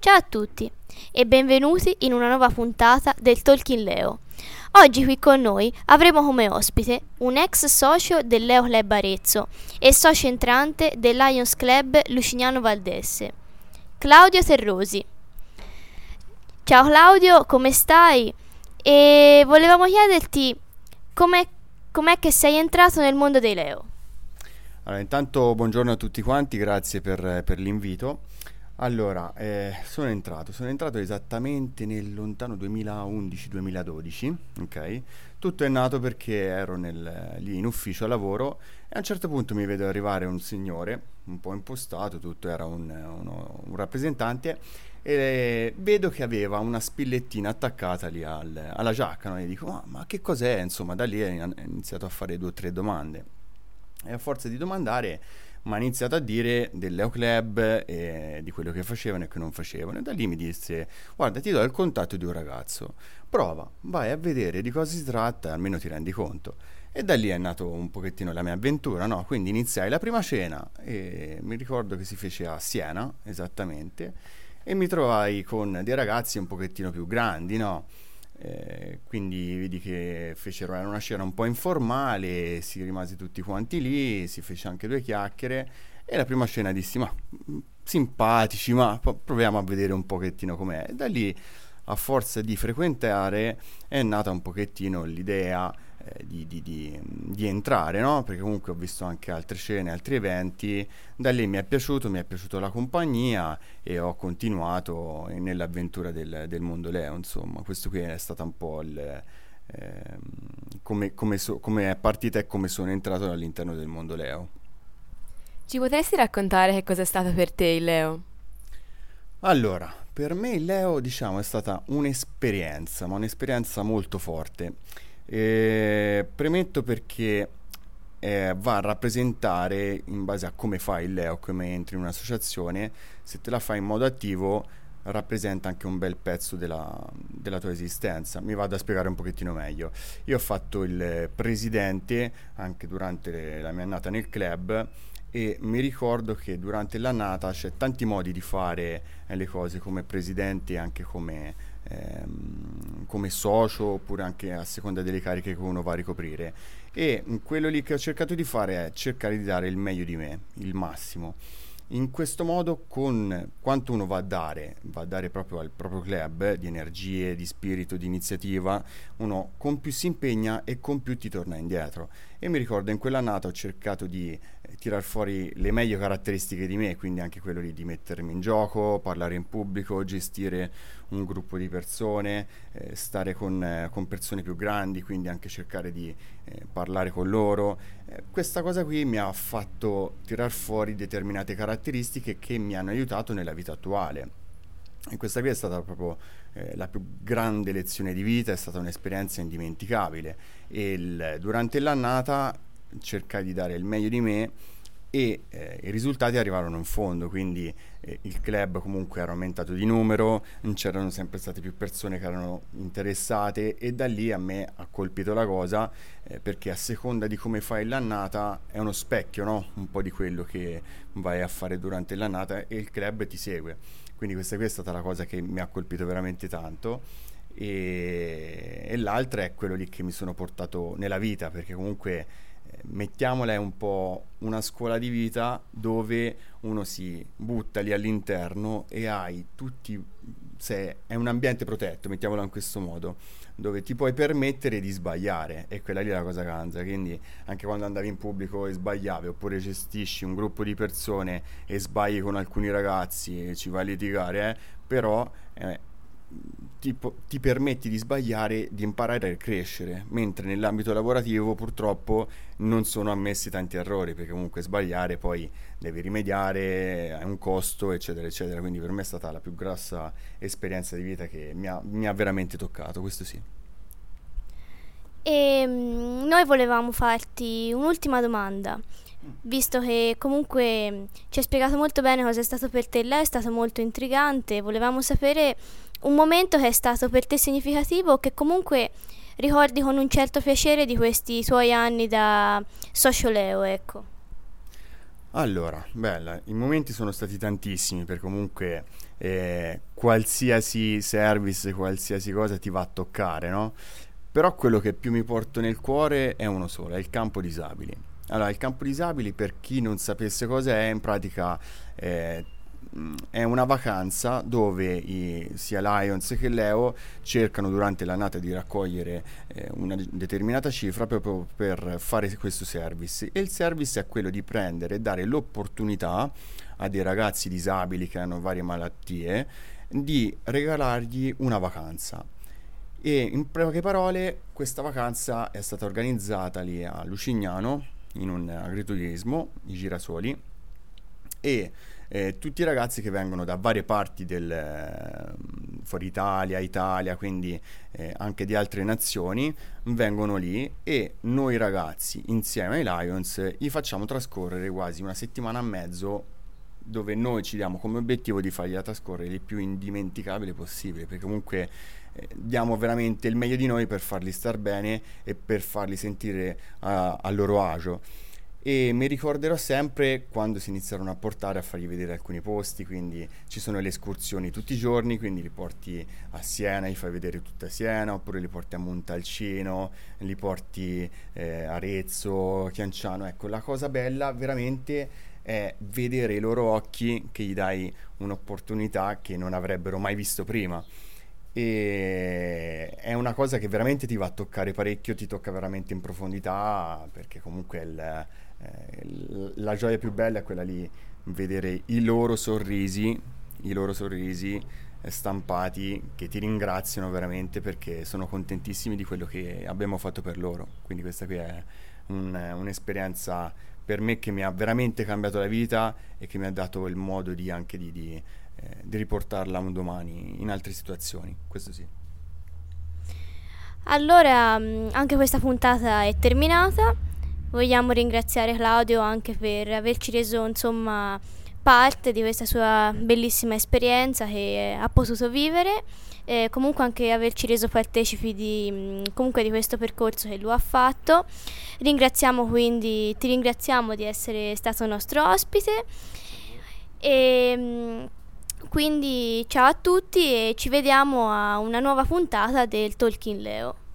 Ciao a tutti e benvenuti in una nuova puntata del Talking Leo. Oggi qui con noi avremo come ospite un ex socio del Leo Club Arezzo e socio entrante del Lions Club Lucignano Valdesse, Claudio Terrosi. Ciao Claudio, come stai? E volevamo chiederti com'è, com'è che sei entrato nel mondo dei Leo. Allora, intanto buongiorno a tutti quanti, grazie per, per l'invito. Allora, eh, sono entrato, sono entrato esattamente nel lontano 2011-2012, ok? Tutto è nato perché ero nel, lì in ufficio a lavoro e a un certo punto mi vedo arrivare un signore, un po' impostato, tutto era un, uno, un rappresentante, e vedo che aveva una spillettina attaccata lì al, alla giacca, no? e dico, ma, ma che cos'è? Insomma, da lì ho iniziato a fare due o tre domande. E a forza di domandare mi ha iniziato a dire del Leo Club e di quello che facevano e che non facevano. E da lì mi disse: Guarda, ti do il contatto di un ragazzo, prova, vai a vedere di cosa si tratta, almeno ti rendi conto. E da lì è nato un pochettino la mia avventura, no? Quindi iniziai la prima cena e mi ricordo che si fece a Siena, esattamente, e mi trovai con dei ragazzi un pochettino più grandi, no? Eh, quindi vedi che fecero era una scena un po' informale, si rimase tutti quanti lì, si fece anche due chiacchiere e la prima scena dissi ma mm, simpatici, ma proviamo a vedere un pochettino com'è. E da lì a forza di frequentare è nata un pochettino l'idea eh, di, di, di, di, entrare, no? Perché comunque ho visto anche altre scene, altri eventi, da lì mi è piaciuto, mi è piaciuta la compagnia e ho continuato nell'avventura del, del mondo Leo, insomma, questo qui è stato un po' il... Eh, come, come, so, come è partita e come sono entrato all'interno del mondo Leo. Ci potresti raccontare che cosa è stato per te il Leo? Allora, per me Leo, diciamo, è stata un'esperienza, ma un'esperienza molto forte. Eh, premetto perché eh, va a rappresentare in base a come fai il Leo, come entri in un'associazione, se te la fai in modo attivo rappresenta anche un bel pezzo della, della, tua esistenza. Mi vado a spiegare un pochettino meglio. Io ho fatto il presidente anche durante la mia annata nel club e mi ricordo che durante l'annata c'è tanti modi di fare eh, le cose come presidente e anche come ehm, come socio oppure anche a seconda delle cariche che uno va a ricoprire. E quello lì che ho cercato di fare è cercare di dare il meglio di me, il massimo. In questo modo, con quanto uno va a dare, va a dare proprio al proprio club eh, di energie, di spirito, di iniziativa, uno con più si impegna e con più ti torna indietro. E mi ricordo in quell'annata ho cercato di tirar fuori le meglio caratteristiche di me, quindi anche quello lì di mettermi in gioco, parlare in pubblico, gestire un gruppo di persone, eh, stare con, eh, con, persone più grandi, quindi anche cercare di eh, parlare con loro. Eh, questa cosa qui mi ha fatto tirar fuori determinate caratteristiche che mi hanno aiutato nella vita attuale. E questa qui è stata proprio eh, la più grande lezione di vita, è stata un'esperienza indimenticabile. E il, durante l'annata cercai di dare il meglio di me e eh, i risultati arrivarono in fondo, quindi eh, il club comunque era aumentato di numero, c'erano sempre state più persone che erano interessate e da lì a me ha colpito la cosa eh, perché a seconda di come fai l'annata è uno specchio, no? un po' di quello che vai a fare durante l'annata e il club ti segue. Quindi questa qui è stata la cosa che mi ha colpito veramente tanto. E, e l'altra è quello lì che mi sono portato nella vita perché comunque mettiamola è un po' una scuola di vita dove uno si butta lì all'interno e hai tutti, se è un ambiente protetto, mettiamola in questo modo, dove ti puoi permettere di sbagliare e quella lì è la cosa ganza, quindi anche quando andavi in pubblico e sbagliavi oppure gestisci un gruppo di persone e sbagli con alcuni ragazzi e ci vai a litigare, eh, però eh, ti, ti, permetti di sbagliare, di imparare a crescere, mentre nell'ambito lavorativo purtroppo non sono ammessi tanti errori, perché comunque sbagliare poi devi rimediare, hai un costo, eccetera, eccetera. Quindi per me è stata la più grossa esperienza di vita che mi ha, mi ha veramente toccato, questo sì. E ehm, noi volevamo farti un'ultima domanda visto che comunque ci hai spiegato molto bene cosa è stato per te lei, è stato molto intrigante, volevamo sapere un momento che è stato per te significativo che comunque ricordi con un certo piacere di questi tuoi anni da socio Leo, ecco. Allora, bella, i momenti sono stati tantissimi perché comunque eh, qualsiasi service, qualsiasi cosa ti va a toccare, no? Però quello che più mi porto nel cuore è uno solo, è il campo disabili. Allora, il campo disabili, per chi non sapesse cos'è, in pratica eh, è una vacanza dove i, sia Lions che Leo cercano durante l'annata di raccogliere eh, una determinata cifra proprio per fare questo service. E il service è quello di prendere e dare l'opportunità a dei ragazzi disabili che hanno varie malattie di regalargli una vacanza. E in poche parole questa vacanza è stata organizzata lì a Lucignano in un agriturismo, i girasoli e eh, tutti i ragazzi che vengono da varie parti del eh, fuori Italia, Italia, quindi eh, anche di altre nazioni, vengono lì e noi ragazzi insieme ai Lions gli facciamo trascorrere quasi una settimana e mezzo dove noi ci diamo come obiettivo di fargliela trascorrere il più indimenticabile possibile, perché comunque eh, diamo veramente il meglio di noi per farli star bene e per farli sentire uh, a loro agio e mi ricorderò sempre quando si iniziarono a portare a fargli vedere alcuni posti, quindi ci sono le escursioni tutti i giorni, quindi li porti a Siena, gli fai vedere tutta Siena, oppure li porti a Montalcino, li porti eh, Arezzo, Chianciano, ecco la cosa bella veramente è vedere i loro occhi che gli dai un'opportunità che non avrebbero mai visto prima. E è una cosa che veramente ti va a toccare parecchio, ti tocca veramente in profondità perché comunque il, eh, la gioia più bella è quella lì, vedere i loro sorrisi, i loro sorrisi eh, stampati che ti ringraziano veramente perché sono contentissimi di quello che abbiamo fatto per loro. Quindi questa qui è un, un'esperienza per me che mi ha veramente cambiato la vita e che mi ha dato il modo di anche di, di, eh, di riportarla un domani in altre situazioni. Questo sì. Allora, mm, anche questa puntata è terminata. Vogliamo ringraziare Claudio anche per averci reso insomma parte di questa sua bellissima esperienza che ha potuto vivere e comunque anche averci reso partecipi di, mm, di questo percorso che lui ha fatto. Ringraziamo quindi, ti ringraziamo di essere stato nostro ospite e mm, quindi ciao a tutti e ci vediamo a una nuova puntata del Talking Leo.